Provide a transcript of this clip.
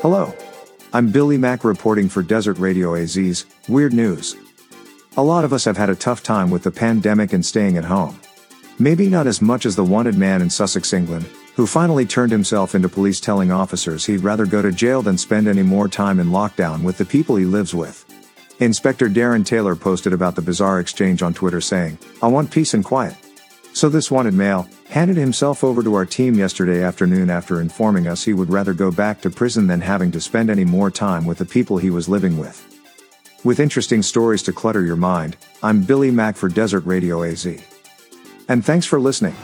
Hello. I'm Billy Mack reporting for Desert Radio AZ's Weird News. A lot of us have had a tough time with the pandemic and staying at home. Maybe not as much as the wanted man in Sussex, England, who finally turned himself into police telling officers he'd rather go to jail than spend any more time in lockdown with the people he lives with. Inspector Darren Taylor posted about the bizarre exchange on Twitter saying, I want peace and quiet. So this wanted male handed himself over to our team yesterday afternoon after informing us he would rather go back to prison than having to spend any more time with the people he was living with. With interesting stories to clutter your mind, I'm Billy Mack for Desert Radio AZ. And thanks for listening.